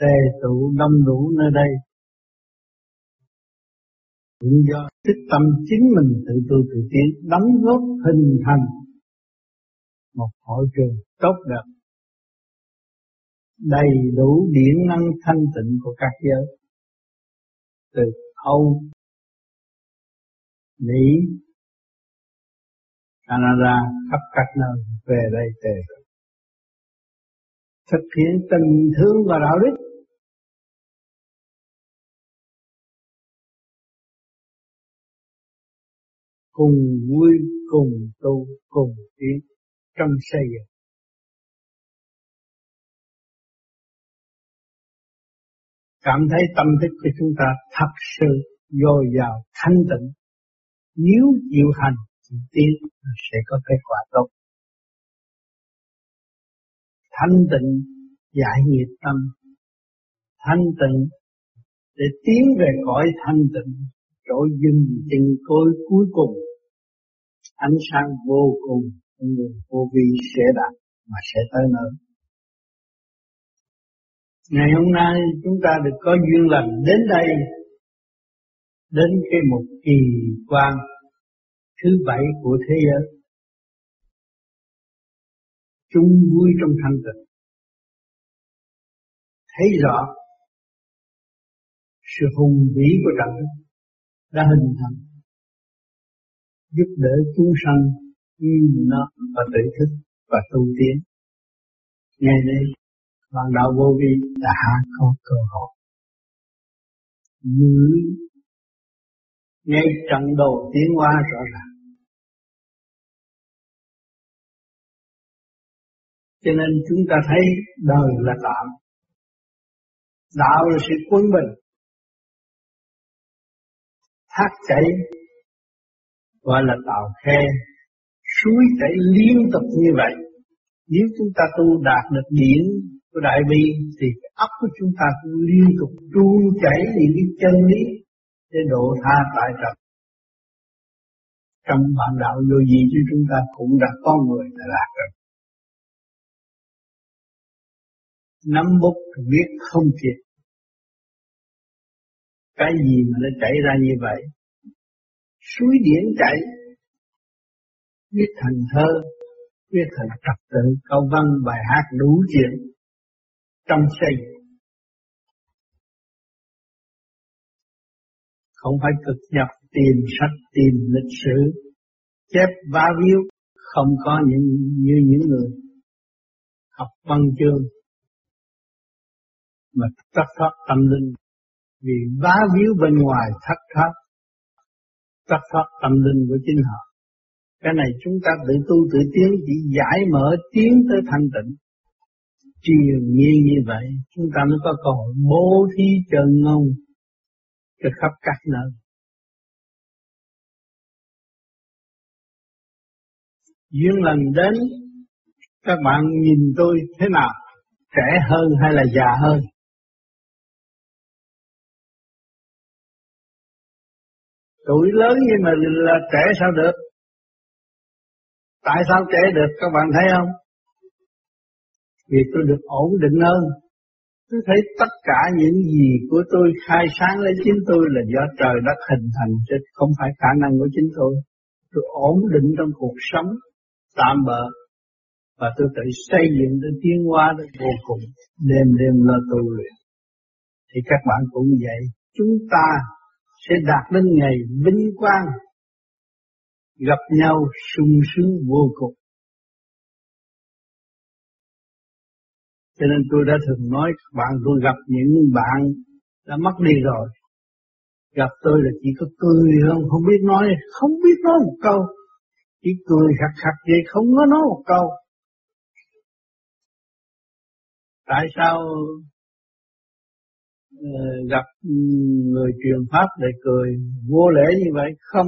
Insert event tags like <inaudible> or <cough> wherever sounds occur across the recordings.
tề tụ đông đủ nơi đây. Cũng do tích tâm chính mình tự tu tự tiến, đóng góp hình thành một hội trường tốt đẹp, đầy đủ điển năng thanh tịnh của các giới, từ Âu, Mỹ, Canada, khắp các nơi về đây tề thực hiện tình thương và đạo đức cùng vui, cùng tu, cùng tiến trong xây dựng. Cảm thấy tâm thức của chúng ta thật sự dồi dào, thanh tịnh. Nếu chịu hành, thì tiến sẽ có kết quả tốt. Thanh tịnh giải nghiệp tâm. Thanh tịnh để tiến về cõi thanh tịnh, chỗ dừng chân cối cuối cùng ánh sáng vô cùng người vô vi sẽ đạt mà sẽ tới nơi. Ngày hôm nay chúng ta được có duyên lành đến đây, đến cái một kỳ quan thứ bảy của thế giới. Chung vui trong thanh tịnh. Thấy rõ sự hùng vĩ của trận đã hình thành giúp đỡ chúng sanh yêu nó và tự thức và tu tiến. Ngày nay, bạn đạo vô vi đã có cơ hội. Giữ ngay trận đầu tiến hóa rõ ràng. Cho nên chúng ta thấy đời là tạm. Đạo là sự quân bình. Thác chảy gọi là tạo khe, suối chảy liên tục như vậy. Nếu chúng ta tu đạt được điển của đại bi, thì cái của chúng ta cũng liên tục tuôn chảy những cái chân lý để độ tha tại trần. Trong bản đạo vô gì chứ chúng ta cũng đã có người đã đạt rồi. Nắm bút viết không kịp cái gì mà nó chảy ra như vậy? Suối điển chảy viết thành thơ, viết thành trật tự, câu văn, bài hát, đủ chuyện trong xây. Không phải cực nhập tìm sách, tìm lịch sử, chép vá víu, không có những, như những người học văn chương. Mà thất thoát tâm linh, vì vá víu bên ngoài thất thoát tập thoát tâm linh của chính họ. Cái này chúng ta tự tu tự tiến, chỉ giải mở tiến tới thanh tịnh. Triền nhiên như vậy, chúng ta mới có cơ hội bố thí chân ngông cho khắp các nơi. Duyên lần đến, các bạn nhìn tôi thế nào? Trẻ hơn hay là già hơn? Tuổi lớn nhưng mà là trẻ sao được? Tại sao trẻ được? Các bạn thấy không? Vì tôi được ổn định hơn. Tôi thấy tất cả những gì của tôi khai sáng lấy chính tôi là do trời đất hình thành, chứ không phải khả năng của chính tôi. Tôi ổn định trong cuộc sống, tạm bợ, và tôi tự xây dựng để tiến hóa đến vô cùng đêm đêm lo tu luyện. Thì các bạn cũng vậy. Chúng ta sẽ đạt đến ngày vinh quang gặp nhau sung sướng vô cùng. Cho nên tôi đã thường nói các bạn tôi gặp những bạn đã mất đi rồi. Gặp tôi là chỉ có cười không, không biết nói, không biết nói một câu. Chỉ cười khặt khặt vậy không có nói một câu. Tại sao Ờ, gặp ừ, người truyền pháp để cười vô lễ như vậy, không,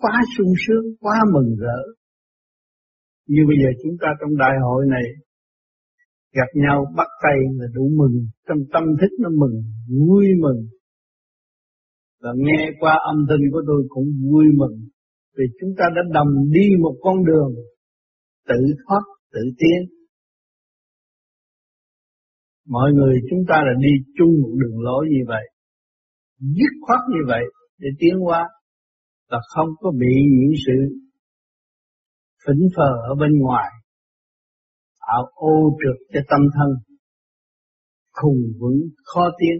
quá sung sướng, quá mừng rỡ. Như bây giờ chúng ta trong đại hội này gặp nhau bắt tay là đủ mừng, trong tâm thức nó mừng, vui mừng. Và nghe qua âm thanh của tôi cũng vui mừng. Vì chúng ta đã đồng đi một con đường tự thoát, tự tiến mọi người chúng ta là đi chung một đường lối như vậy, dứt khoát như vậy để tiến qua và không có bị những sự phỉnh phờ ở bên ngoài, tạo ô trượt cho tâm thân, khùng vững, khó tiến.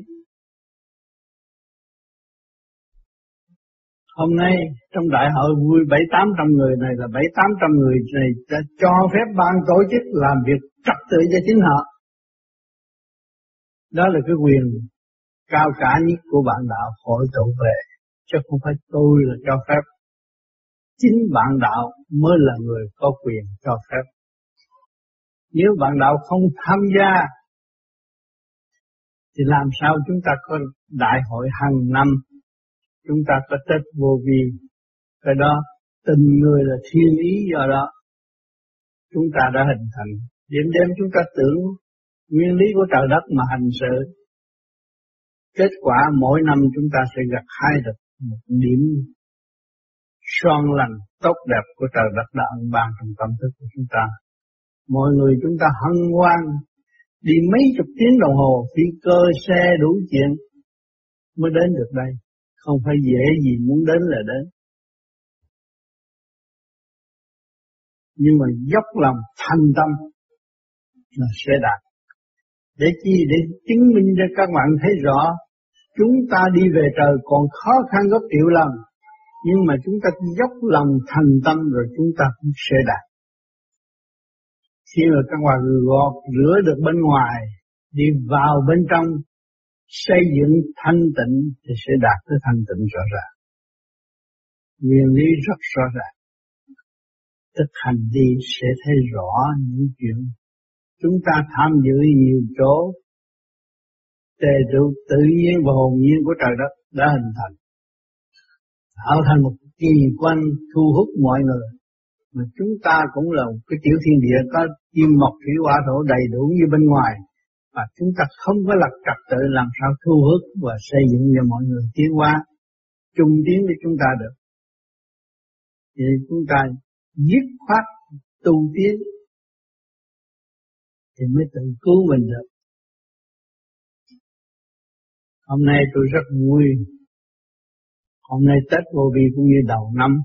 Hôm nay trong đại hội vui bảy tám trăm người này là bảy tám trăm người này đã cho phép ban tổ chức làm việc trật tự cho chính họ đó là cái quyền cao cả nhất của bạn đạo hội tụ về. Chứ không phải tôi là cho phép. Chính bạn đạo mới là người có quyền cho phép. Nếu bạn đạo không tham gia thì làm sao chúng ta có đại hội hàng năm? Chúng ta có Tết vô vi, cái đó tình người là thiên ý do đó. Chúng ta đã hình thành. Điểm đêm chúng ta tưởng nguyên lý của trời đất mà hành sự. Kết quả mỗi năm chúng ta sẽ gặt hai được một điểm son lành tốt đẹp của trời đất đã ân ban trong tâm thức của chúng ta. Mọi người chúng ta hân hoan đi mấy chục tiếng đồng hồ phi cơ xe đủ chuyện mới đến được đây không phải dễ gì muốn đến là đến nhưng mà dốc lòng thành tâm là sẽ đạt để chi để chứng minh cho các bạn thấy rõ, chúng ta đi về trời còn khó khăn gấp triệu lần, nhưng mà chúng ta dốc lòng thành tâm rồi chúng ta cũng sẽ đạt khi mà các bạn gọt rửa được bên ngoài, đi vào bên trong, xây dựng thanh tịnh thì sẽ đạt tới thanh tịnh rõ ràng. Nguyên lý rất rõ ràng. Thực hành đi sẽ thấy rõ những chuyện chúng ta tham dự nhiều chỗ. Tề tựu tự nhiên và hồn nhiên của trời đất đã hình thành. Tạo thành một kỳ quan thu hút mọi người. Mà chúng ta cũng là một cái tiểu thiên địa có chim mọc thủy hỏa thổ đầy đủ như bên ngoài. Và chúng ta không có lập trật tự làm sao thu hút và xây dựng cho mọi người tiến hóa chung tiến với chúng ta được. Thì chúng ta dứt khoát tu tiến thì mới tự cứu mình được. Hôm nay tôi rất vui. Hôm nay Tết vô vi cũng như đầu năm.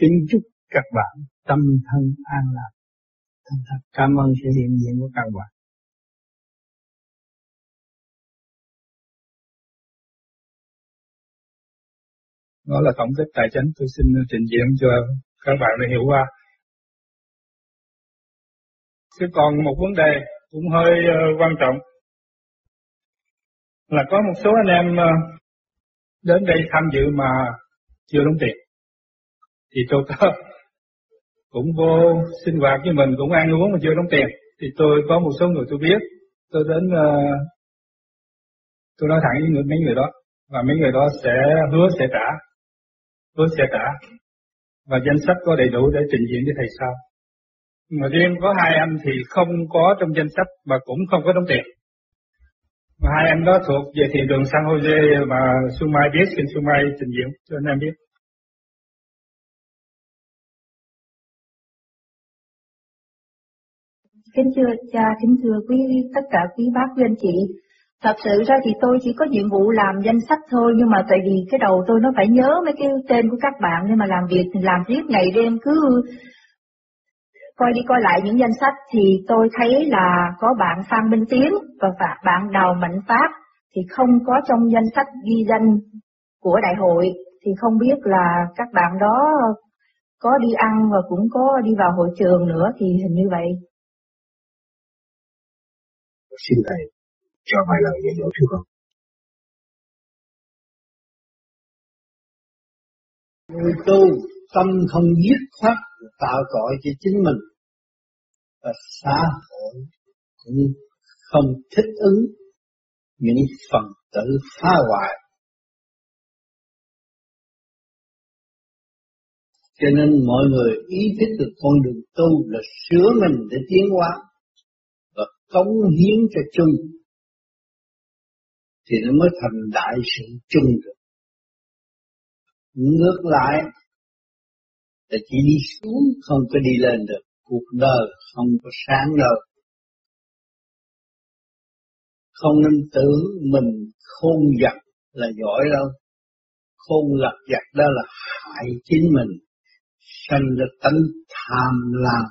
Kính chúc các bạn tâm thân an lạc. Thành thật cảm ơn sự hiện diện của các bạn. Đó là tổng kết tài chính. Tôi xin trình diện cho các bạn để hiểu qua. Thế còn một vấn đề cũng hơi uh, quan trọng là có một số anh em uh, đến đây tham dự mà chưa đóng tiền. Thì tôi có cũng vô sinh hoạt với mình cũng ăn uống mà chưa đóng tiền. Thì tôi có một số người tôi biết tôi đến uh, tôi nói thẳng với người, mấy người đó và mấy người đó sẽ hứa sẽ trả hứa sẽ trả. Và danh sách có đầy đủ để trình diện với thầy sau mà riêng có hai anh thì không có trong danh sách và cũng không có đóng tiền mà hai anh đó thuộc về thị trường San Jose mà Sumai biết xin Sumai trình diện cho anh em biết Kính thưa cha, kính thưa quý tất cả quý bác quý anh chị. Thật sự ra thì tôi chỉ có nhiệm vụ làm danh sách thôi, nhưng mà tại vì cái đầu tôi nó phải nhớ mấy cái tên của các bạn nên mà làm việc làm riết ngày đêm cứ coi đi coi lại những danh sách thì tôi thấy là có bạn Phan Minh Tiến và bạn Đào Mạnh Phát thì không có trong danh sách ghi danh của đại hội thì không biết là các bạn đó có đi ăn và cũng có đi vào hội trường nữa thì hình như vậy xin thầy cho vài lời dạy dỗ thưa con. Người tu tâm không giết khoát tạo tội cho chính mình và xã hội cũng không thích ứng những phần tử phá hoại cho nên mọi người ý thức được con đường tu là sửa mình để tiến hóa và cống hiến cho chung thì nó mới thành đại sự chung được. Ngược lại là chỉ đi xuống không có đi lên được, cuộc đời không có sáng đâu. Không nên tưởng mình khôn giặc là giỏi đâu. Khôn lật giặc đó là hại chính mình. Sanh ra tánh tham lam.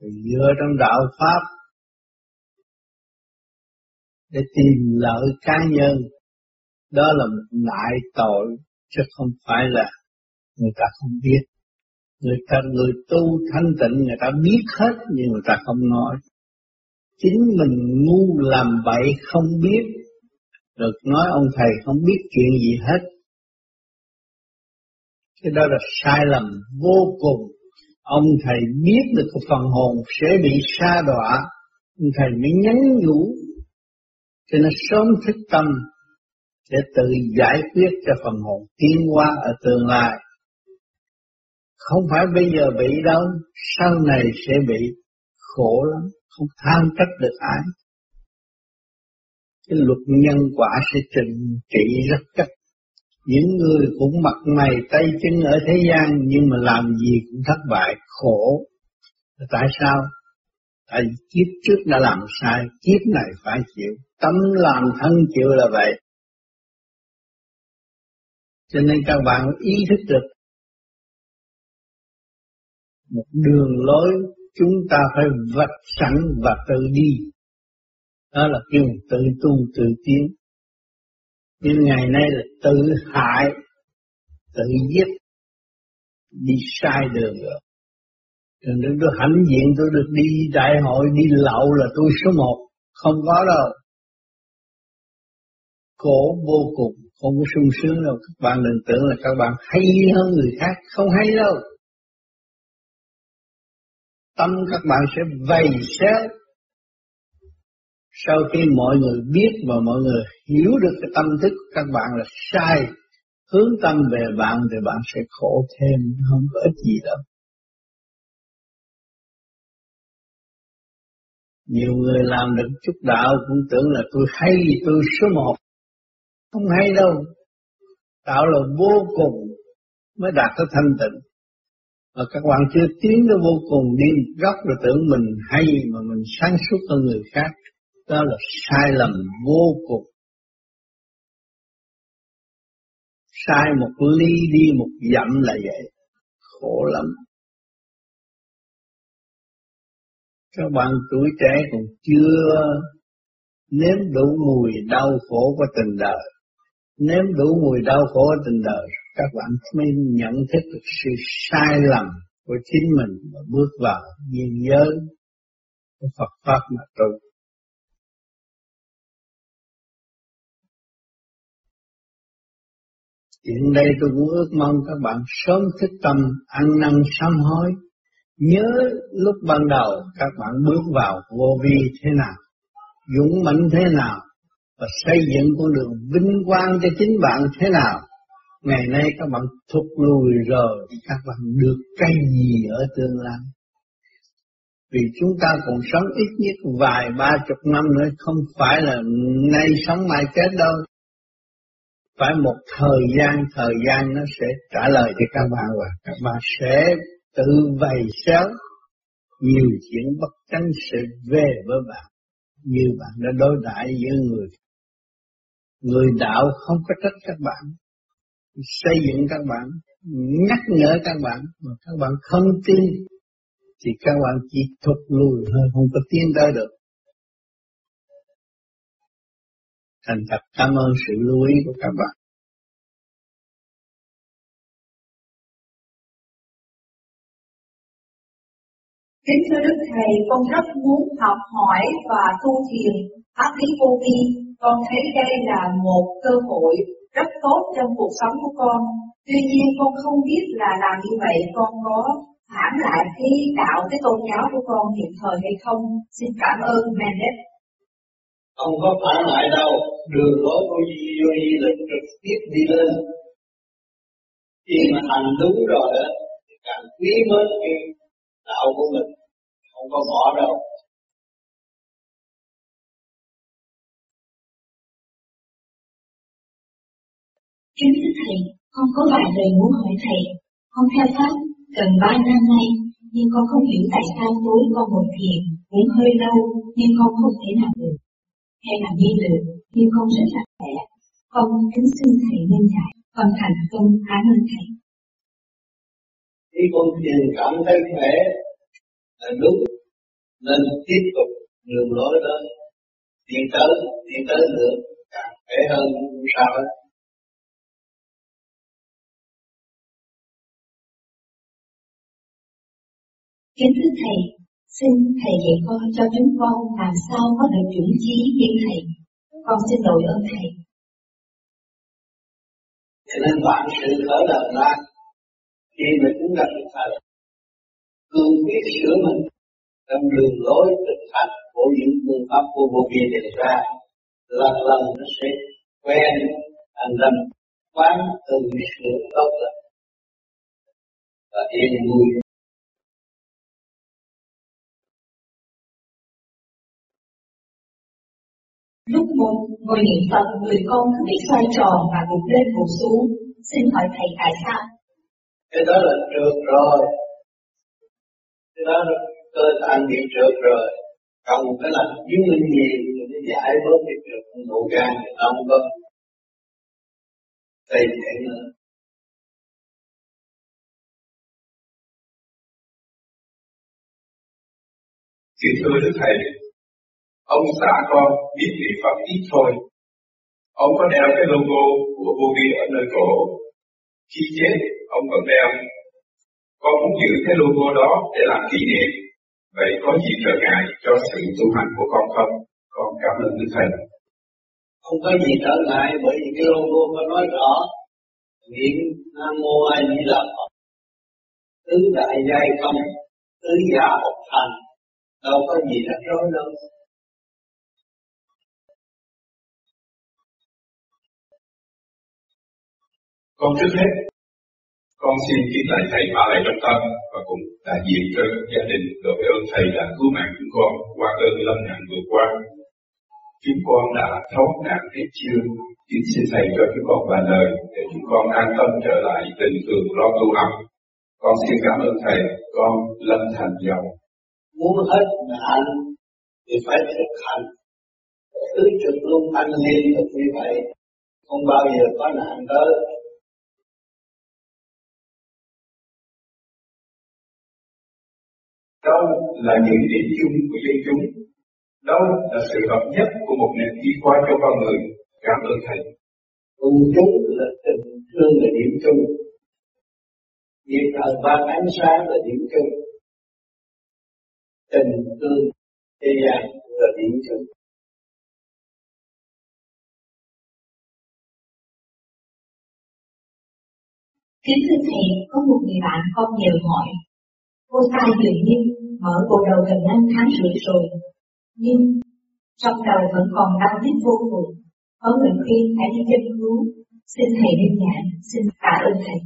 Dựa trong đạo Pháp để tìm lợi cá nhân đó là một đại tội chứ không phải là người ta không biết. Người ta, người tu thanh tịnh người ta biết hết, nhưng người ta không nói. Chính mình ngu làm bậy không biết. Được nói ông thầy không biết chuyện gì hết. Cái đó là sai lầm vô cùng. Ông thầy biết được cái phần hồn sẽ bị sa đọa. Ông thầy mới nhắn nhủ. Cho nên sớm thức tâm để tự giải quyết cho phần hồn tiến hóa ở tương lai. Không phải bây giờ bị đâu, sau này sẽ bị khổ lắm, không than trách được ai. Cái luật nhân quả sẽ trình trị rất chắc. Những người cũng mặt mày tay chân ở thế gian nhưng mà làm gì cũng thất bại, khổ. Tại sao? Tại kiếp trước đã làm sai, kiếp này phải chịu. Tâm làm thân chịu là vậy. Cho nên các bạn ý thức được một đường lối chúng ta phải vạch sẵn và tự đi. Đó là kêu tự tu tự tiến. Nhưng ngày nay là tự hại, tự giết, đi sai đường rồi. Đừng đừng tôi hãnh diện tôi được đi đại hội, đi lậu là tôi số một. Không có đâu. Khổ vô cùng không có sung sướng đâu. Các bạn đừng tưởng là các bạn hay hơn người khác. Không hay đâu. Tâm các bạn sẽ vầy xéo sau khi mọi người biết và mọi người hiểu được cái tâm thức của các bạn là sai, hướng tâm về bạn thì bạn sẽ khổ thêm, không có ích gì đâu. Nhiều người làm được chút đạo cũng tưởng là tôi hay, tôi số một không hay đâu. tạo là vô cùng mới đạt tới thanh tịnh. Và các bạn chưa tiến tới vô cùng đi góc rồi tưởng mình hay mà mình sáng suốt hơn người khác. Đó là sai lầm vô cùng. Sai một ly đi một dặm là vậy. Khổ lắm. Các bạn tuổi trẻ còn chưa nếm đủ mùi đau khổ của tình đời Nếm đủ mùi đau khổ ở tình đời, các bạn mới nhận thức được sự sai lầm của chính mình và bước vào nhiên giới của Phật Pháp mà tu. Hiện đây tôi cũng ước mong các bạn sớm thức tâm, ăn năn sám hối. Nhớ lúc ban đầu các bạn bước vào vô vi thế nào, dũng mãnh thế nào, và xây dựng con đường vinh quang cho chính bạn thế nào. Ngày nay các bạn thụt lùi rồi, các bạn được cái gì ở tương lai? Vì chúng ta còn sống ít nhất vài ba chục năm nữa, không phải là nay sống mai chết đâu. Phải một thời gian, thời gian nó sẽ trả lời cho các bạn và các bạn sẽ tự vầy xéo nhiều chuyện bất chánh sự về với bạn như bạn đã đối đãi với người Người đạo không có trách các bạn, xây dựng các bạn, nhắc nhở các bạn, mà các bạn không tin, thì các bạn chỉ thụt lùi thôi, không có tiến tới được. Thành thật cảm ơn sự lưu ý của các bạn. Kính thưa Đức Thầy, con rất muốn học hỏi và tu thiền pháp lý vô vi. Con thấy đây là một cơ hội rất tốt trong cuộc sống của con. Tuy nhiên con không biết là làm như vậy con có phản lại cái đạo, cái tôn giáo của con hiện thời hay không. Xin cảm ơn Mendes. Không có phản lại đâu, đường lối của vô vi là trực tiếp đi lên. Khi mà hành đúng rồi đó, thì càng quý mến cái đạo của mình không có bỏ đâu Kính thưa Thầy, con có vài lời muốn hỏi Thầy. Con theo Pháp gần ba năm nay, nhưng con không hiểu tại sao tối con ngồi thiền cũng hơi lâu nhưng con không thể làm được. Hay là đi được nhưng con rất là khỏe. Con kính xin thầy nên dạy, con thành công cảm ơn thầy. Khi con thiền cảm thấy khỏe là đúng nên tiếp tục đường lối đó tiến tới tiến tới nữa càng khỏe hơn sao hết Kính thưa Thầy, xin Thầy dạy con cho chúng con làm sao có được dũng chí như Thầy. Con xin lỗi ơn Thầy. Cho nên bạn sự khởi đầu ra khi mà chúng ta được hành cương quyết sửa mình trong đường lối thực hành của những phương pháp của vô vi đề ra lần lần nó sẽ quen thành lần quán từ sự tốt lên và yên vui Lúc một ngồi niệm Phật, người con cứ bị xoay tròn và gục lên gục xuống. Xin hỏi thầy tại sao? Cái đó là trượt rồi. Cái đó là cơ tạng bị trượt rồi. Còn cái là chứng minh nhiều để giải bớt cái trượt nội gan thì nó không có tây thể nữa. Kính thưa Đức Thầy, Ông xã con biết niệm Phật ít thôi. Ông có đeo cái logo của vô vi ở nơi cổ. Khi chết, ông còn đeo. Con muốn giữ cái logo đó để làm kỷ niệm. Vậy có gì trở ngại cho sự tu hành của con không? Con cảm ơn Đức Thầy. Không có gì trở ngại bởi vì cái logo có nói rõ niệm Nam Mô A Di Đà Phật tứ đại giai công tứ gia học thành đâu có gì là rối đâu Con trước hết, con xin kính lại thầy ba Lại Trong Tâm và cùng đại diện cho gia đình đội ơn thầy đã cứu mạng chúng con qua cơn lâm nạn vừa qua. Chúng con đã thấu nạn hết chưa? Kính xin thầy cho chúng con vài lời để chúng con an tâm trở lại tình thường lo tu học. Con xin cảm ơn thầy, con lâm thành giàu. Muốn hết nạn thì phải thực hành. Cứ trực luôn thanh liên được như vậy, không bao giờ có nạn tới là những điểm chung của dân chúng, đâu là sự hợp nhất của một nền y khoa cho con người. Cảm ơn Thầy. Cùng chúng là tình thương là điểm chung. Việc thờ ban ánh sáng là điểm chung. Tình thương thế gian là điểm chung. Kính thưa Thầy, có một người bạn con nhờ hỏi Cô ta dường như mở bộ đầu gần năm tháng rưỡi rồi, nhưng trong đầu vẫn còn đau nhức vô cùng. Có người khuyên hãy đi chân cứu, xin thầy nên giản, xin tạ ơn thầy.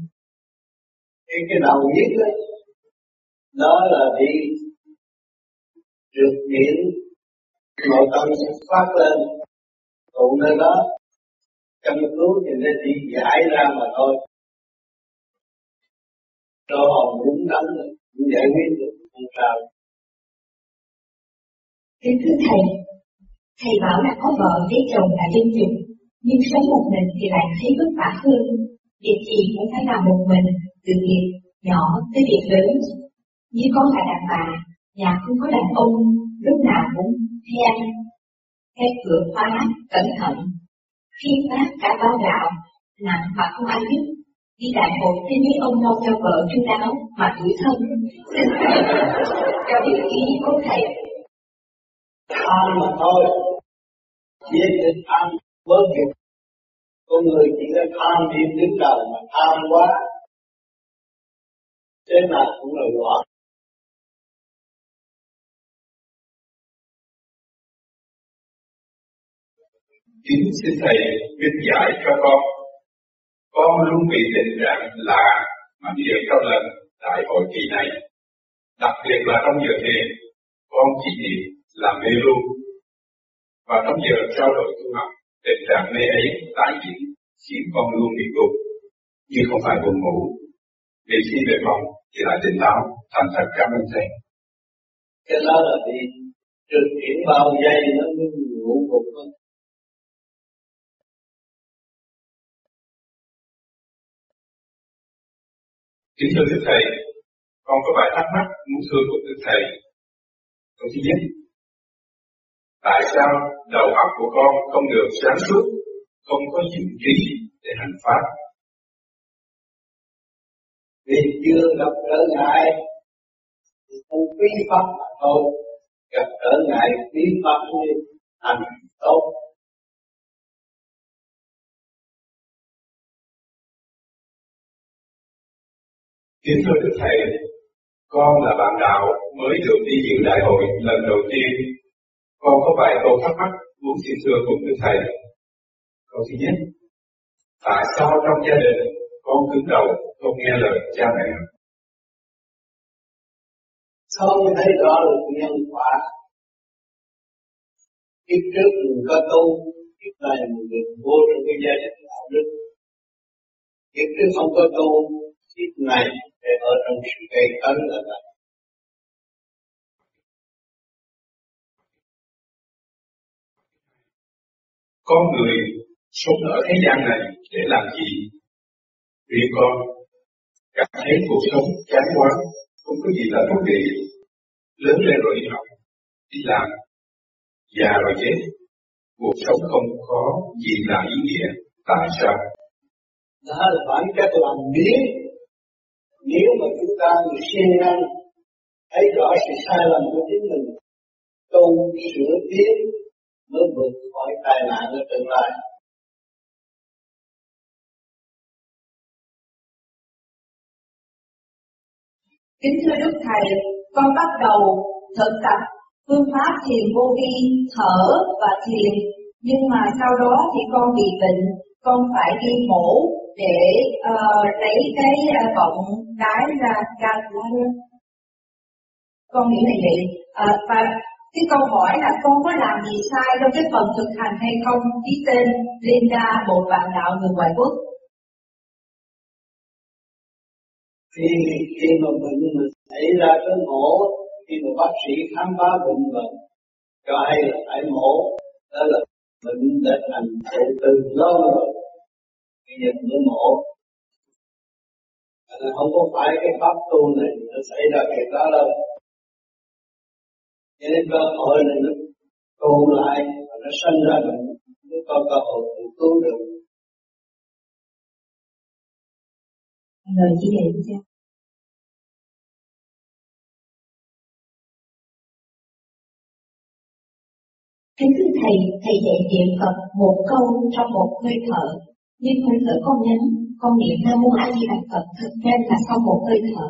Cái, cái đầu nhức đó, đó là đi trượt điện nội tâm sẽ phát lên. Tụ nơi đó chân cứu thì nó chỉ giải ra mà thôi. Cho hồn đúng đắn được cũng giải quyết được không sao kính thưa thầy thầy bảo là có vợ với chồng là dân dục nhưng sống một mình thì lại thấy vất vả hơn. Việc gì cũng phải làm một mình, từ việc nhỏ tới việc lớn. Như con là đàn bà, nhà không có đàn ông, lúc nào cũng theo cái cửa khóa, cẩn thận. Khi phát cả bao gạo nặng mà không ai giúp Đi đại hội thì mấy ông đâu cho vợ chu đáo mà tuổi thân, xin cho biết ý của thầy. ăn mà thôi, biết định ăn với dục. Con người chỉ có tham điểm đứng đầu mà tham quá, thế là cũng là quả Kính xin Thầy viết giải cho con con luôn bị tình trạng lạ mà hiện trong lần đại hội kỳ này. Đặc biệt là trong giờ thiền, con chỉ niệm là mê luôn. Và trong giờ trao đổi tu học, tình trạng mê ấy tái diễn khiến con luôn bị gục, nhưng không phải buồn ngủ. Vì khi về phòng, thì lại tỉnh táo thành thật cảm ơn thầy cái đó là vì trực chuyển bao giây nó mới ngủ gục Kính thưa Đức Thầy, con có vài thắc mắc muốn thưa cùng Đức Thầy. Câu thứ nhất, tại sao đầu óc của con không được sáng suốt, không có dụng trí để hành pháp? Vì chưa gặp trở ngại, thì không quý pháp mà thôi. Gặp trở ngại quý pháp thì hành tốt Kính thưa Đức Thầy, con là bạn đạo mới được đi dự đại hội lần đầu tiên. Con có vài câu thắc mắc muốn xin thưa cùng Đức Thầy. Câu thứ nhất, tại sao trong gia đình con cứng đầu không nghe lời cha mẹ? Không thấy rõ được nhân quả. Kiếp trước mình có tu, kiếp này mình được vô trong cái gia đình đạo đức. Kiếp trước không có tu, kiếp này để ở trong sự cây cấn là vậy. Con người sống ở thế gian này để làm gì? Vì con cảm thấy cuộc sống chán quá, không có gì là thú vị. Lớn lên rồi đi học, đi làm, già rồi chết. Cuộc sống không có gì là ý nghĩa. Tại sao? Đó là bản chất làm biến nếu mà chúng ta người siêng năng thấy rõ sự sai lầm của chính mình tu sửa tiến mới vượt khỏi tai nạn ở tương lai. Kính thưa Đức Thầy, con bắt đầu thực tập phương pháp thiền vô vi, thở và thiền, nhưng mà sau đó thì con bị bệnh, con phải đi mổ để uh, lấy cái ờ, uh, bọng cái ra ra con. Nghĩ là vậy uh, và cái câu hỏi là con có làm gì sai trong cái phần thực hành hay không? Ký tên Linda một bạn đạo người ngoại quốc. Khi khi mà bệnh mà xảy ra cái mổ khi mà bác sĩ khám phá bệnh mà cho hay là phải mổ đó là mình đã thành tựu từ lâu rồi. Bây giờ mới mổ. Là không có phải cái pháp tu này nó xảy ra việc đó đâu. Cho nên cơ hội này nó tu lại và nó sinh ra mình mới có cơ hội tu cứu được. Lời chỉ dạy cho Kính thưa Thầy, Thầy dạy niệm Phật một câu trong một hơi thở, nhưng hơi thở con ngắn, con niệm Nam Mô A Di Đà Phật thực nhanh là sau một hơi thở.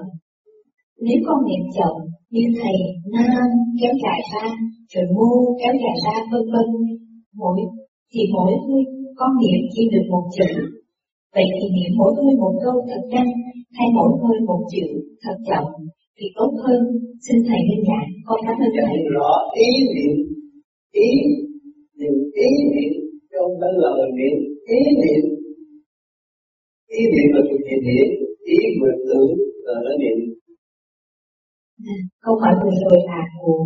Nếu con niệm chậm như Thầy Nam kéo dài ra, rồi Mô kéo dài ra vân vân, mỗi thì mỗi hơi con niệm chỉ được một chữ. Vậy thì niệm mỗi hơi một câu thật nhanh, hay mỗi hơi một chữ thật chậm thì tốt hơn. Xin Thầy minh dạy con cảm ơn Thầy. rõ ý niệm ý niệm ý niệm trong phải lời niệm ý niệm. Ý niệm là thuộc về niệm ý vừa tưởng là nó niệm à, câu hỏi vừa rồi là của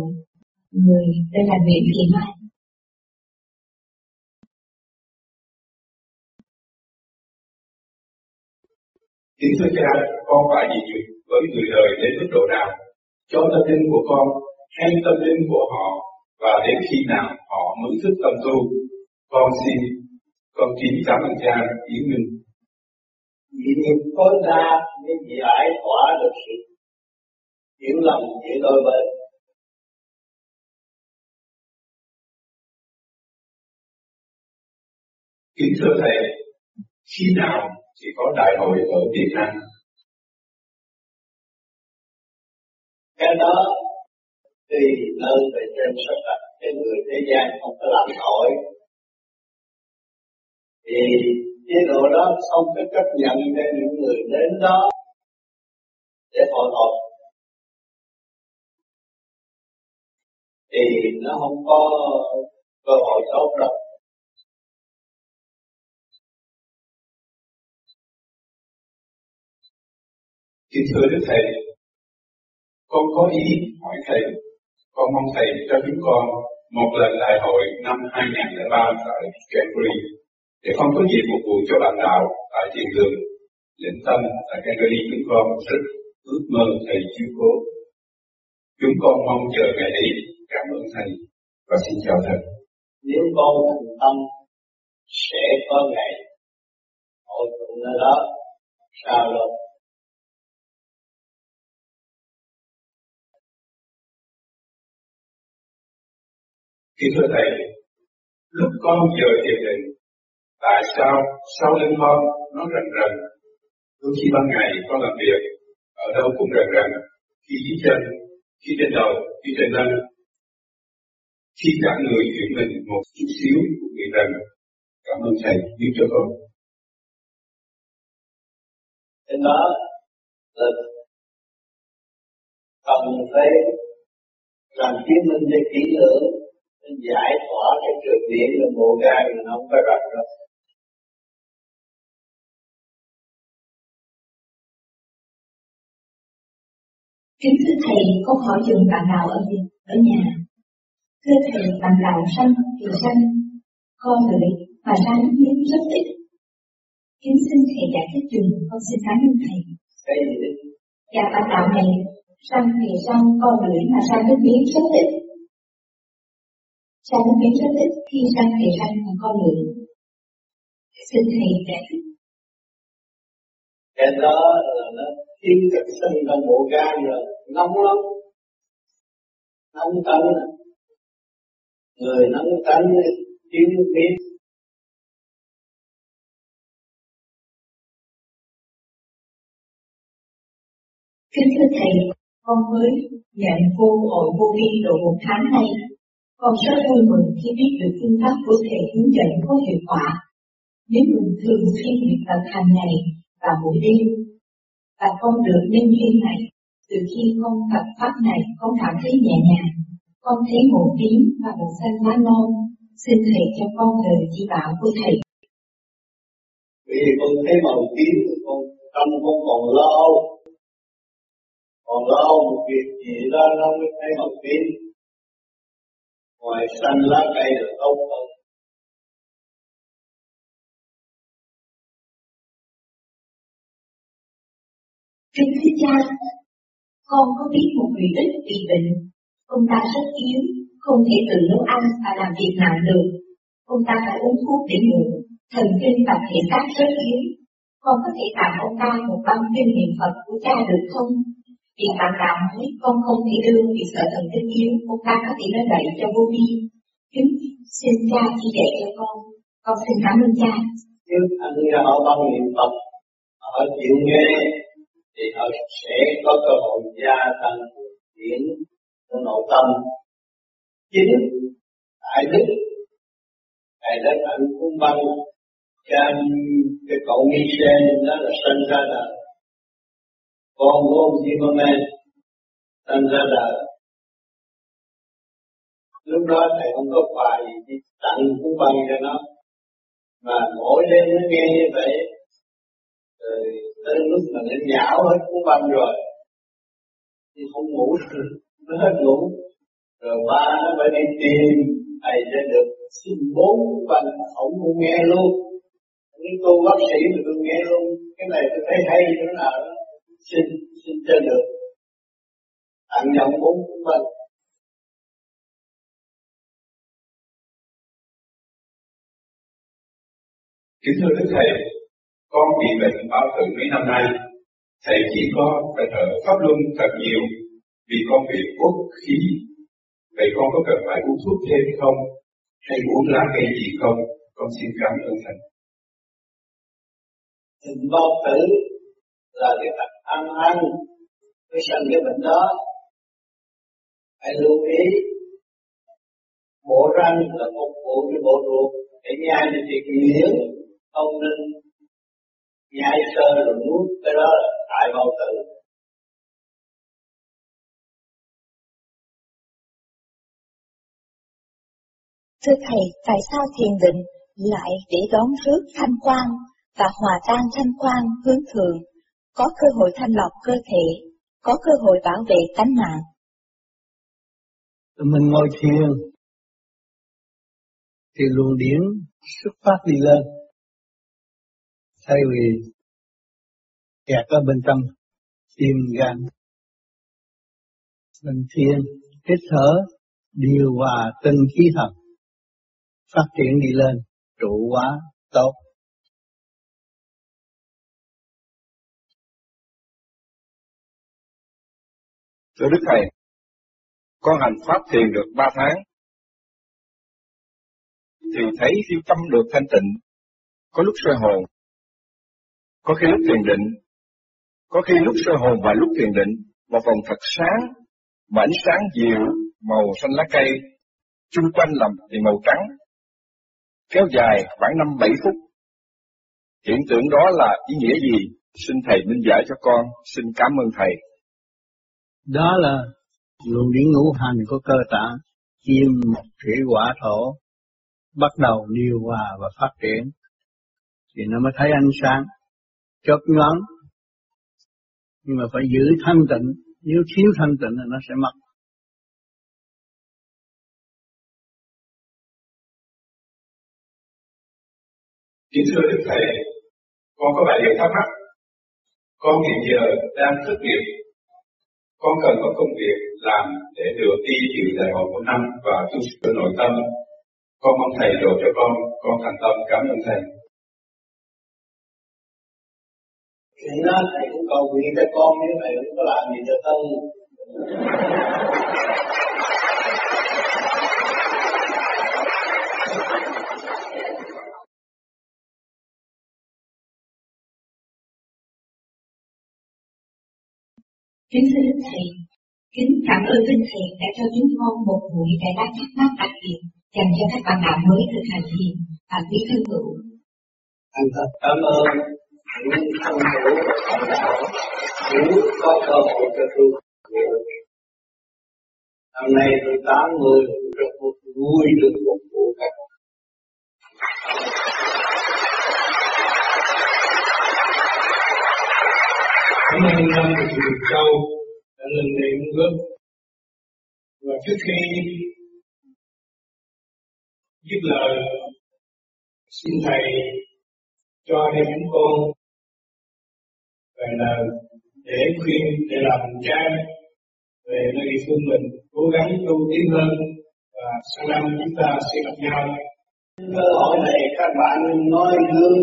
người tên là Nguyễn Thị Mai. Kính thưa cha, con phải gì với người đời đến mức độ nào? Cho tâm linh của con hay tâm linh của họ và đến khi nào họ mới thức tâm tu. Con xin, con kính cảm ơn cha Yến Minh. Vì niệm tối đa mới giải tỏa được sự hiểu lầm giữa đôi bên. Kính thưa Thầy, khi nào thì có đại hội ở Việt Nam? Cái đó tùy nơi về trên sắp đặt cái người thế gian không có làm nổi. Thì chế độ đó không có chấp nhận cho những người đến đó để hội họp thì nó không có cơ hội tốt đâu. Thì thưa Đức Thầy, con có ý hỏi Thầy, con mong Thầy cho chúng con một lần đại hội năm 2003 tại Calgary để con có dịp phục vụ cho bạn đạo tại thiền đường, lĩnh tâm tại Calgary, chúng con rất ước mơ Thầy chiếu cố. Chúng con mong chờ ngày ấy. Cảm ơn Thầy và xin chào Thầy. Nếu con thành tâm, sẽ có ngày hội tụ nơi đó sao đâu Kính thưa Thầy, lúc con giờ thiền định, tại sao sau lưng con nó rần rần? Đôi khi ban ngày con làm việc, ở đâu cũng rần rần, khi dưới chân, khi trên đầu, khi trên lưng. Khi cả người chuyển mình một chút xíu cũng bị rần. Cảm ơn Thầy giúp cho con. Trên đó là cần phải làm chứng minh cho kỹ lưỡng giải tỏa cái trượt điện là gai mà nó không có rạch đâu Kính thưa Thầy, câu hỏi dùng bạn nào ở gì? Ở nhà. Thưa Thầy, bạn nào sanh thì sanh, con mà ra nước miếng rất ít. Kính xin Thầy giải thích dùm, con xin cảm ơn Thầy. Cái gì đấy? Dạ bạn đạo này, sanh thì sanh con người mà ra nước miếng rất ít. Nước miếng rất ít khi sanh thì sanh là con người. Xin Thầy giải thích. Cái đó là nó thiên cực sinh trong bộ gan rồi, nóng lắm. Nóng tấn Người nóng tấn thiếu miếng Kính thưa Thầy, con mới nhận vô hội vô vi độ một tháng nay. Con rất vui mừng khi biết được phương pháp của Thầy hướng dẫn có hiệu quả. Nếu mình thường xuyên luyện tập hàng ngày và buổi đêm, và con được nên duyên này, từ khi con tập pháp này, con cảm thấy nhẹ nhàng, con thấy một tím và một xanh lá non. Xin Thầy cho con lời chỉ bảo của Thầy. Vì con thấy màu tím, con tâm con còn lo còn lo một việc gì đó nó mới thấy màu tím ngoài xanh lá cây được tốt hơn Kính thưa cha, con có biết một người ít bị bệnh, ông ta rất yếu, không thể tự nấu ăn và làm việc nặng được. Ông ta phải uống thuốc để ngủ, thần kinh và thể xác rất yếu. Con có thể tặng ông ta một băng kinh niệm Phật của cha được không? Vì bạn cảm thấy con không thể đưa vì sợ thần kinh yếu, ông ta có thể nói bậy cho vô vi. Kính xin cha chỉ dạy cho con. Con xin cảm ơn cha. Nếu anh nghe họ tâm niệm Phật, họ chịu nghe, thì họ sẽ có cơ hội gia tăng điển của nội tâm. Chính Đại Đức, Đại Đức Anh cũng băng cha cái cậu Michel đó là sinh ra đời con của ông Zimmerman sinh ra đời. Lúc đó thầy không có quà gì tặng cũng bằng cho nó. Mà mỗi đêm nó nghe như vậy, rồi tới lúc mà nó nhão hết cũng bằng rồi, thì không ngủ <laughs> nó hết ngủ. Rồi ba nó phải đi tìm thầy sẽ được xin bốn bằng ông cũng nghe luôn. Những cô bác sĩ mà tôi nghe luôn, cái này tôi thấy hay chỗ nào đó xin xin cho được tặng nhận bốn bằng Kính thưa Đức Thầy, con bị bệnh bao tử mấy năm nay. Thầy chỉ có phải thở pháp luân thật nhiều vì con bị uất khí. Vậy con có cần phải uống thuốc thêm không? Hay uống lá cây gì không? Con xin cảm ơn Thầy. Bệnh bao tử là cái tật ăn ăn mới sanh cái bệnh đó. Hãy lưu ý bộ răng là phục vụ cho bộ ruột để nhai được việc nghĩa không nên nhai sơ rồi nuốt cái đó là tại bao tử Thưa Thầy, tại sao thiền định lại để đón rước thanh quan và hòa tan thanh quan hướng thượng có cơ hội thanh lọc cơ thể, có cơ hội bảo vệ tánh mạng. Mình ngồi thiền, thì luồng điển xuất phát đi lên. Thay vì kẹt ở bên trong tim gan. Mình thiền, hít thở, điều hòa tinh khí thần, phát triển đi lên, trụ hóa, tốt. Thưa Đức Thầy, con hành Pháp thiền được ba tháng, thì thấy siêu tâm được thanh tịnh, có lúc sơ hồn, có khi lúc thiền định, có khi lúc sơ hồn và lúc thiền định, một vòng thật sáng, mà ánh sáng dịu, màu xanh lá cây, chung quanh làm thì màu trắng, kéo dài khoảng 5-7 phút. Hiện tượng đó là ý nghĩa gì? Xin Thầy minh giải cho con, xin cảm ơn Thầy. Đó là luồng điển ngũ hành của cơ tạng, kim, thủy, hỏa, thổ, bắt đầu điều hòa và phát triển, thì nó mới thấy ánh sáng, chớp nhoáng. Nhưng mà phải giữ thanh tịnh, nếu thiếu thanh tịnh thì nó sẽ mất. Kính thưa Đức Thầy, con có vài điều thắc mắc. Con hiện giờ đang thất nghiệp. Con cần có công việc làm để được đi dự đại hội của năm và tu sửa nội tâm. Con mong Thầy độ cho con, con thành tâm cảm ơn Thầy. Thì đó, thầy cũng cầu nguyện cho con nếu thầy cũng có làm gì cho tân. Kính thưa Đức Thầy, kính cảm ơn Đức Thầy đã cho chúng con một buổi giải đáp thắc mắc đặc biệt dành cho các bạn đạo mới thực hành thiền. Và quý thân hữu. Thật cảm ơn những thân hữu bạn đạo nếu có cơ hội cho tôi Năm nay tôi 80 rất vui được phục vụ các Cảm ơn năm được nhiều câu đã lần này góp và trước khi dứt lời, xin thầy cho hai chúng con về lời để khuyên, để làm cha về nơi địa phương mình, cố gắng tu tiến hơn và sang năm chúng ta sẽ gặp nhau. Cơ hội này các bạn nói gương,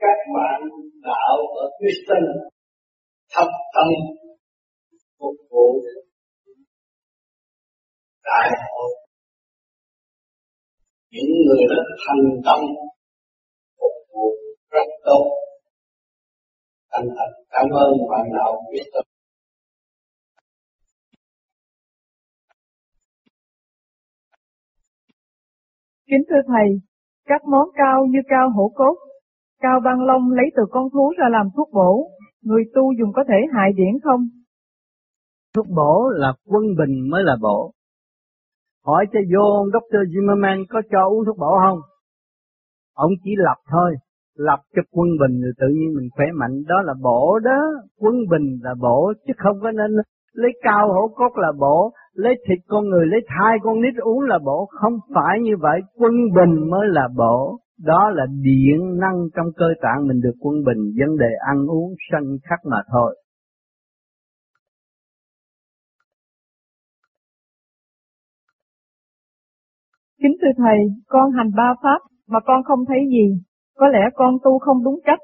các bạn đạo ở Houston thấp tâm phục vụ đại hội. Những người đã thành tâm phục vụ rất tốt. Thành thật cảm ơn bạn đạo biết tâm Kính thưa Thầy, các món cao như cao hổ cốt, cao băng long lấy từ con thú ra làm thuốc bổ, người tu dùng có thể hại điển không? Thuốc bổ là quân bình mới là bổ. Hỏi cho vô Dr. Zimmerman có cho uống thuốc bổ không? Ông chỉ lập thôi, lập cho quân bình rồi tự nhiên mình khỏe mạnh, đó là bổ đó, quân bình là bổ, chứ không có nên lấy cao hổ cốt là bổ, lấy thịt con người, lấy thai con nít uống là bổ, không phải như vậy, quân bình mới là bổ. Đó là điện năng trong cơ tạng mình được quân bình, vấn đề ăn uống sanh khắc mà thôi. Kính thưa Thầy, con hành ba pháp mà con không thấy gì. Có lẽ con tu không đúng cách.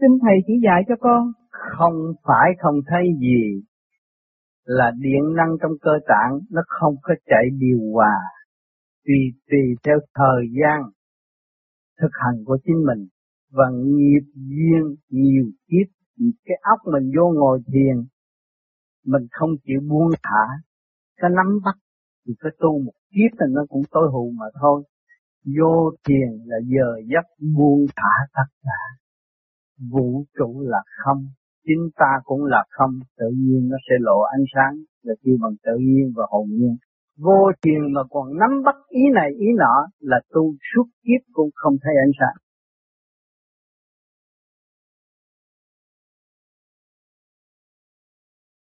Xin Thầy chỉ dạy cho con. Không phải không thấy gì, là điện năng trong cơ tạng nó không có chạy điều hòa. Tùy tùy theo thời gian thực hành của chính mình và nghiệp duyên nhiều kiếp, cái óc mình vô ngồi thiền, mình không chịu buông thả, cái nắm bắt thì cái tu một kiếp thì nó cũng tối hù mà thôi vô thiền là giờ giấc buông thả tất cả, vũ trụ là không chính ta cũng là không tự nhiên nó sẽ lộ ánh sáng là kêu bằng tự nhiên và hồn nhiên. Vô thiền mà còn nắm bắt ý này ý nọ là tu suốt kiếp cũng không thấy ánh sáng.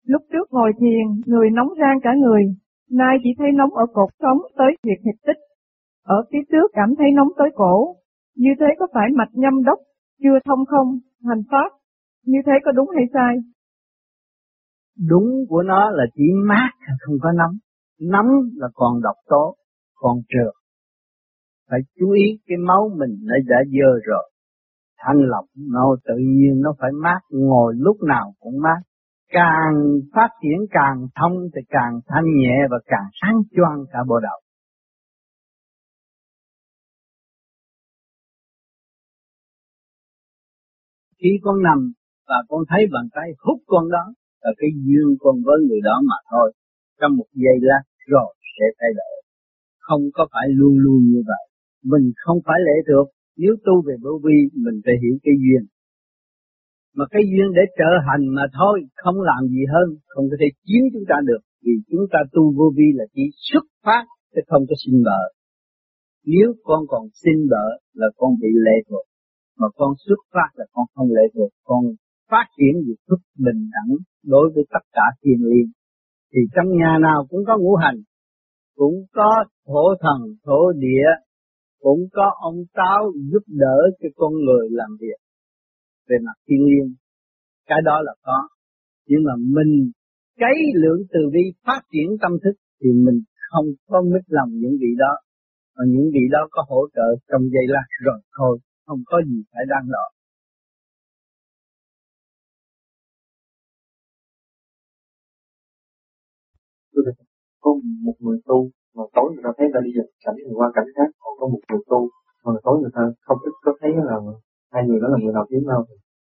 Lúc trước ngồi thiền, người nóng rang cả người, nay chỉ thấy nóng ở cột sống tới huyệt hiệp tích. Ở phía trước cảm thấy nóng tới cổ, như thế có phải mạch nhâm đốc, chưa thông không, hành pháp, như thế có đúng hay sai? Đúng của nó là chỉ mát không có nóng. Nóng là còn độc tố, còn trượt. Phải chú ý cái máu mình nó đã dơ rồi. Thanh lọc nó tự nhiên nó phải mát, ngồi lúc nào cũng mát. Càng phát triển càng thông thì càng thanh nhẹ và càng sáng choang cả bộ đầu. Khi con nằm và con thấy bàn tay hút con đó là cái duyên con với người đó mà thôi. Trong một giây lát rồi sẽ thay đổi. Không có phải luôn luôn như vậy. Mình không phải lệ thuộc. Nếu tu về vô vi mình phải hiểu cái duyên. Mà cái duyên để trở hành mà thôi, không làm gì hơn, không có thể chiếm chúng ta được. Vì chúng ta tu vô vi là chỉ xuất phát, chứ không có sinh vợ. Nếu con còn sinh vợ là con bị lệ thuộc mà con xuất phát là con không lệ thuộc, con phát triển việc thức bình đẳng đối với tất cả thiên liên Thì trong nhà nào cũng có ngũ hành, cũng có thổ thần, thổ địa, cũng có ông táo giúp đỡ cho con người làm việc về mặt thiên liên Cái đó là có. Nhưng mà mình cái lượng từ bi phát triển tâm thức thì mình không có mít lòng những vị đó. Và những vị đó có hỗ trợ trong giây lát rồi thôi không có gì phải tôi được có một người tu mà tối người ta thấy ta đi dịch cảnh người qua cảnh khác, còn có một người tu mà tối người ta không ít có thấy là hai người đó là người nào kiếm nhau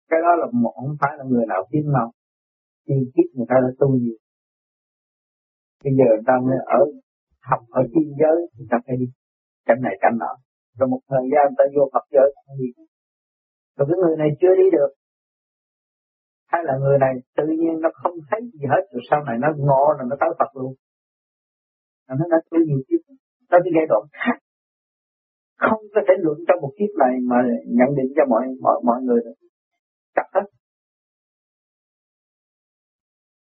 cái đó là một, không phải là người nào kiếm nhau chi kiếp người ta đã tu nhiều. Bây giờ người ta mới ở, học ở thiên giới thì ta phải đi. Cảnh này cảnh nọ. Rồi một thời gian ta vô Phật giới, không đi. Rồi cái người này chưa đi được hay là người này tự nhiên nó không thấy gì hết, rồi sau này nó ngộ rồi nó tới Phật luôn. Nó đã tu nhiều kiếp. Tới cái giai đoạn khác. Không có thể luận trong một kiếp này mà nhận định cho mọi mọi mọi người được. Chặt hết.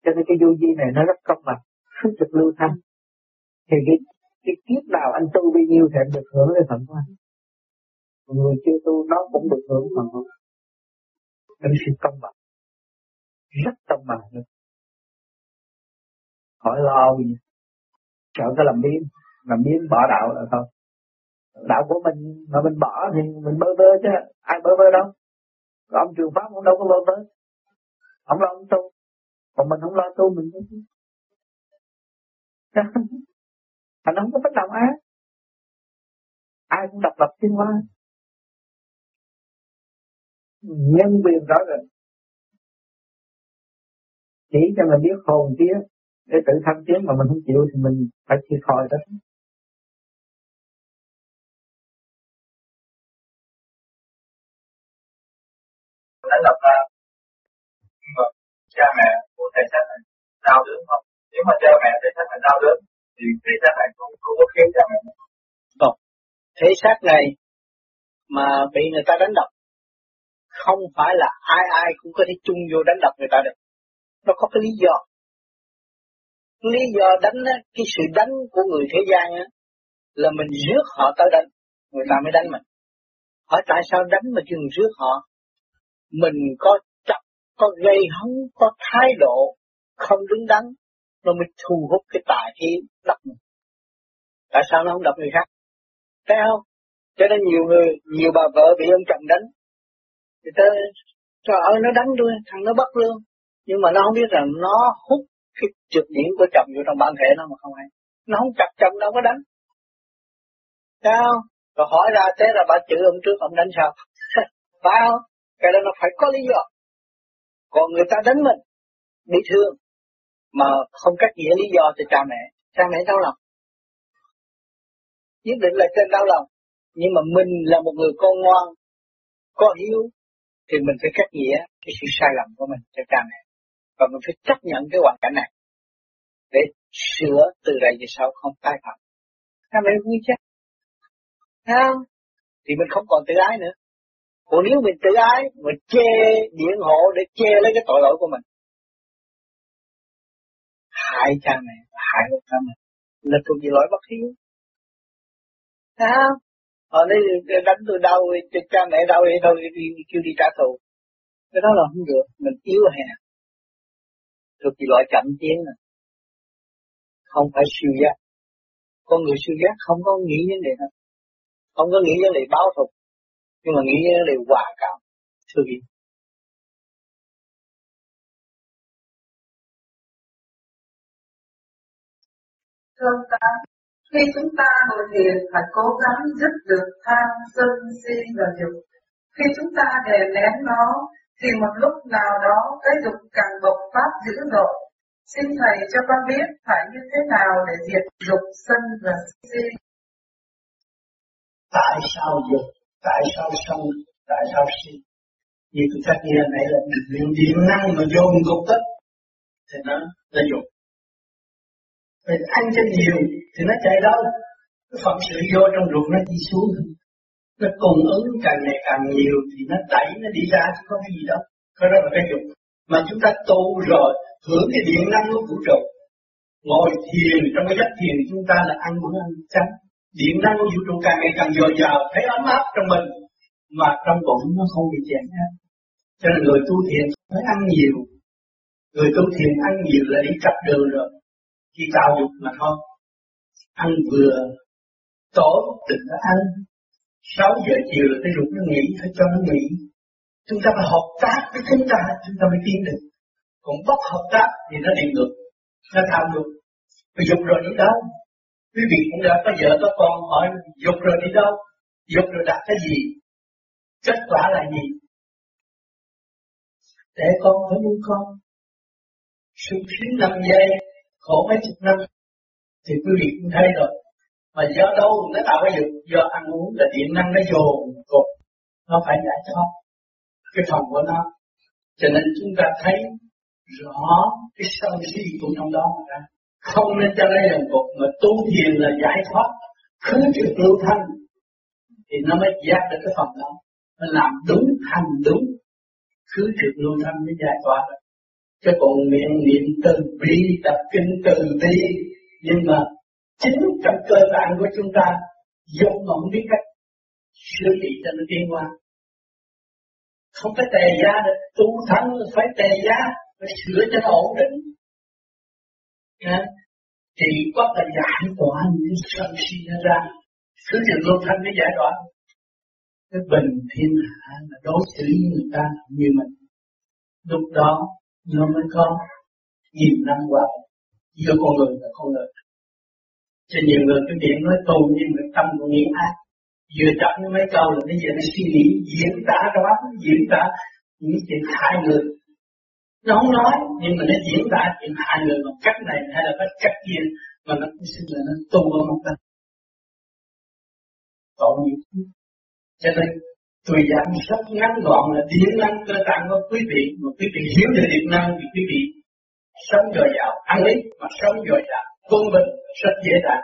Cho nên cái vô vi này nó rất công bằng không được lưu thanh. Thì cái cái kiếp nào anh tu bao nhiêu thì anh được hưởng cái phần của anh. Người chưa tu, nó cũng được hưởng phần của anh. Sự công bằng rất tâm bằng nữa hỏi lo gì. Sợ cái làm biến làm biến bỏ đạo là thôi. Đạo của mình mà mình bỏ thì mình bơ vơ chứ. Ai bơ vơ đâu? Rồi ông trường pháp cũng đâu có bơ vơ. Ông lo ông tu. Còn mình không lo tu, mình tu. <laughs> Thành không có bất động á ai cũng độc lập tiến hóa nhân quyền rõ ràng chỉ cho mình biết hồn tía để tự thăng tiến mà mình không chịu thì mình phải thiệt thòi đó. Đã lập ra mà cha mẹ của thầy sát này đau đớn không? Nếu mà cha mẹ thầy sát này đau đớn thì thầy sát này cũng không có khiến cha mẹ không thế xác này mà bị người ta đánh đập không phải là ai ai cũng có thể chung vô đánh đập người ta được cái lý do. Lý do đánh á, cái sự đánh của người thế gian á, là mình rước họ tới đánh người ta mới đánh mình. Hỏi tại sao đánh mà chừng rước họ? Mình có chấp có gây hấn có thái độ không đứng đắn nó mới thu hút cái tài khí đập mình. Tại sao nó không đập người khác? Thấy không? Cho nên nhiều người nhiều bà vợ bị ông chồng đánh. Thì ta trời ơi nó đánh tôi thằng nó bắt lương nhưng mà nó không biết rằng nó hút cái trực điểm của chồng vô trong bản thể nó mà không hay. Nó không chặt chồng đâu, có đánh. Sao rồi hỏi ra thế là bà chữ ông trước, ông đánh sao? <laughs> Phải không? Cái đó nó phải có lý do. Còn người ta đánh mình, bị thương, mà không cách nghĩa lý do thì cha mẹ cha mẹ đau lòng. Nhất định là trên đau lòng. Nhưng mà mình là một người con ngoan, có hiếu, thì mình phải cách nghĩa cái sự sai lầm của mình cho cha mẹ và mình phải chấp nhận cái hoàn cảnh này để sửa từ đây về sau không tái phạm các bạn vui chứ không thì mình không còn tự ái nữa còn nếu mình tự ái mình che điện hộ để che lấy cái tội lỗi của mình hại cha mẹ, hại người ta mình Là thuộc về lỗi bất hiếu. Thấy không? Họ nói đánh tôi đau, cha mẹ đau vậy thôi, đi, kêu đi trả thù. Cái đó là không được, mình yếu hèn. Thuộc về loại chậm tiến à. Không phải siêu giác. Con người siêu giác không có nghĩ vấn đề đó. Không có nghĩ vấn đề báo thù. Nhưng mà nghĩ vấn đề hòa cảm. Thương yêu. thương ta, khi chúng ta ngồi thiền phải cố gắng dứt được tham, sân, si và dục. Khi chúng ta đè nén nó, thì một lúc nào đó cái dục càng bộc phát dữ dội. Xin Thầy cho con biết phải như thế nào để diệt dục, sân và si. Tại sao dục? Tại sao sân? Tại sao si? Như cái cách nghe này là điện điện năng mà dồn cục tất thì nó là dục mình ăn cho nhiều thì nó chạy đâu cái phận sự vô trong ruột nó đi xuống nó cung ứng càng ngày càng nhiều thì nó đẩy nó đi ra, chứ có cái gì đâu. Cái đó là cái dục mà chúng ta tu rồi, hưởng cái điện năng của vũ trụ. Ngồi thiền, trong cái giấc thiền chúng ta là ăn bữa ăn chánh điện năng của vũ trụ càng ngày càng dồi dào, thấy ấm áp trong mình. Mà trong bụng nó không bị chèn ép. Cho nên người tu thiền phải ăn nhiều. Người tu thiền ăn nhiều là đi cặp đường rồi. Khi tạo dục mà thôi. Ăn vừa, tối đừng có ăn sáu giờ chiều là cái dục nó nghỉ phải cho nó nghỉ. Chúng ta phải hợp tác với chúng ta chúng ta mới tiến được. Còn bất hợp tác thì nó đi ngược nó tham được. Vì dục rồi đi đâu? Quý vị cũng đã có vợ có con hỏi dục rồi đi đâu? Dục rồi đạt cái gì? Kết quả là gì? Để con phải nuôi con. Sung sướng năm giây, khổ mấy chục năm, thì quý vị cũng thấy rồi mà do đâu nó tạo cái dục do ăn uống là điện năng nó dồn cục nó phải giải thoát cái phần của nó. Cho nên chúng ta thấy rõ cái sân si cũng trong đó mà ra. Không nên cho nó dần cục mà tu thiền là giải thoát khứ trực lưu thanh. Thì nó mới giác được cái phần đó. Nó làm đúng thành đúng. Khứ trực lưu thanh mới giải thoát được. Chứ còn miệng niệm từ bi, tập kinh từ bi, nhưng mà chính trong cơ bản của chúng ta dùng mà biết cách xử lý cho nó tiến qua không phải tề giá được tu thân phải tề giá phải sửa cho nó ổn định. À, thì có là giải tỏa những sân si nó ra cứ trường luân thanh mới giải tỏa. Cái bình thiên hạ là đối xử người ta như mình lúc đó nó mới có nhiều năm qua. Giữa con người và con người cho nhiều người cái miệng nói tu nhưng mà tâm của nghĩ ác vừa chậm những mấy câu là bây giờ nó suy nghĩ, diễn tả đó, diễn tả những chuyện hại người. Nó không nói, nhưng mà nó diễn tả chuyện hại người bằng cách này hay là cách cách kia, mà nó cũng xin là nó tu ở một tâm. Tội nghiệp. Cho nên tôi giảng rất ngắn gọn là điện năng cơ tạng của quý vị, mà quý vị hiểu được điện năng thì quý vị sống dồi dào, ăn ít mà sống dồi dào quân bình, rất dễ đạt.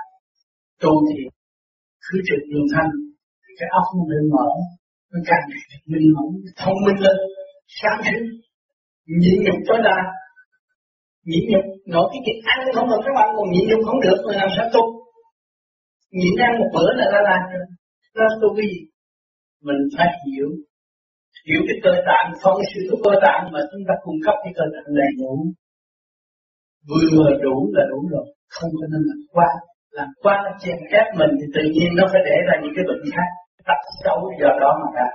Tu thì cứ trực đường thanh, thì cái óc nó mới mở nó càng minh mẫn thông minh lên sáng suốt nhịn nhục tối đa. Nhịn nhục, nói cái chuyện ăn không được, các bạn còn nhịn nhục không được, người làm sao tu nhịn ăn một bữa là đã làm rồi. Đó tu cái gì? Mình phải hiểu. Hiểu cái cơ tạng phong sự của cơ tạng mà chúng ta cung cấp cái cơ tạng đầy đủ. Vừa đủ là đủ rồi không cho nên làm quá làm quá nó chèn ép mình thì tự nhiên nó phải để ra những cái bệnh khác. Tập xấu do đó mà ra.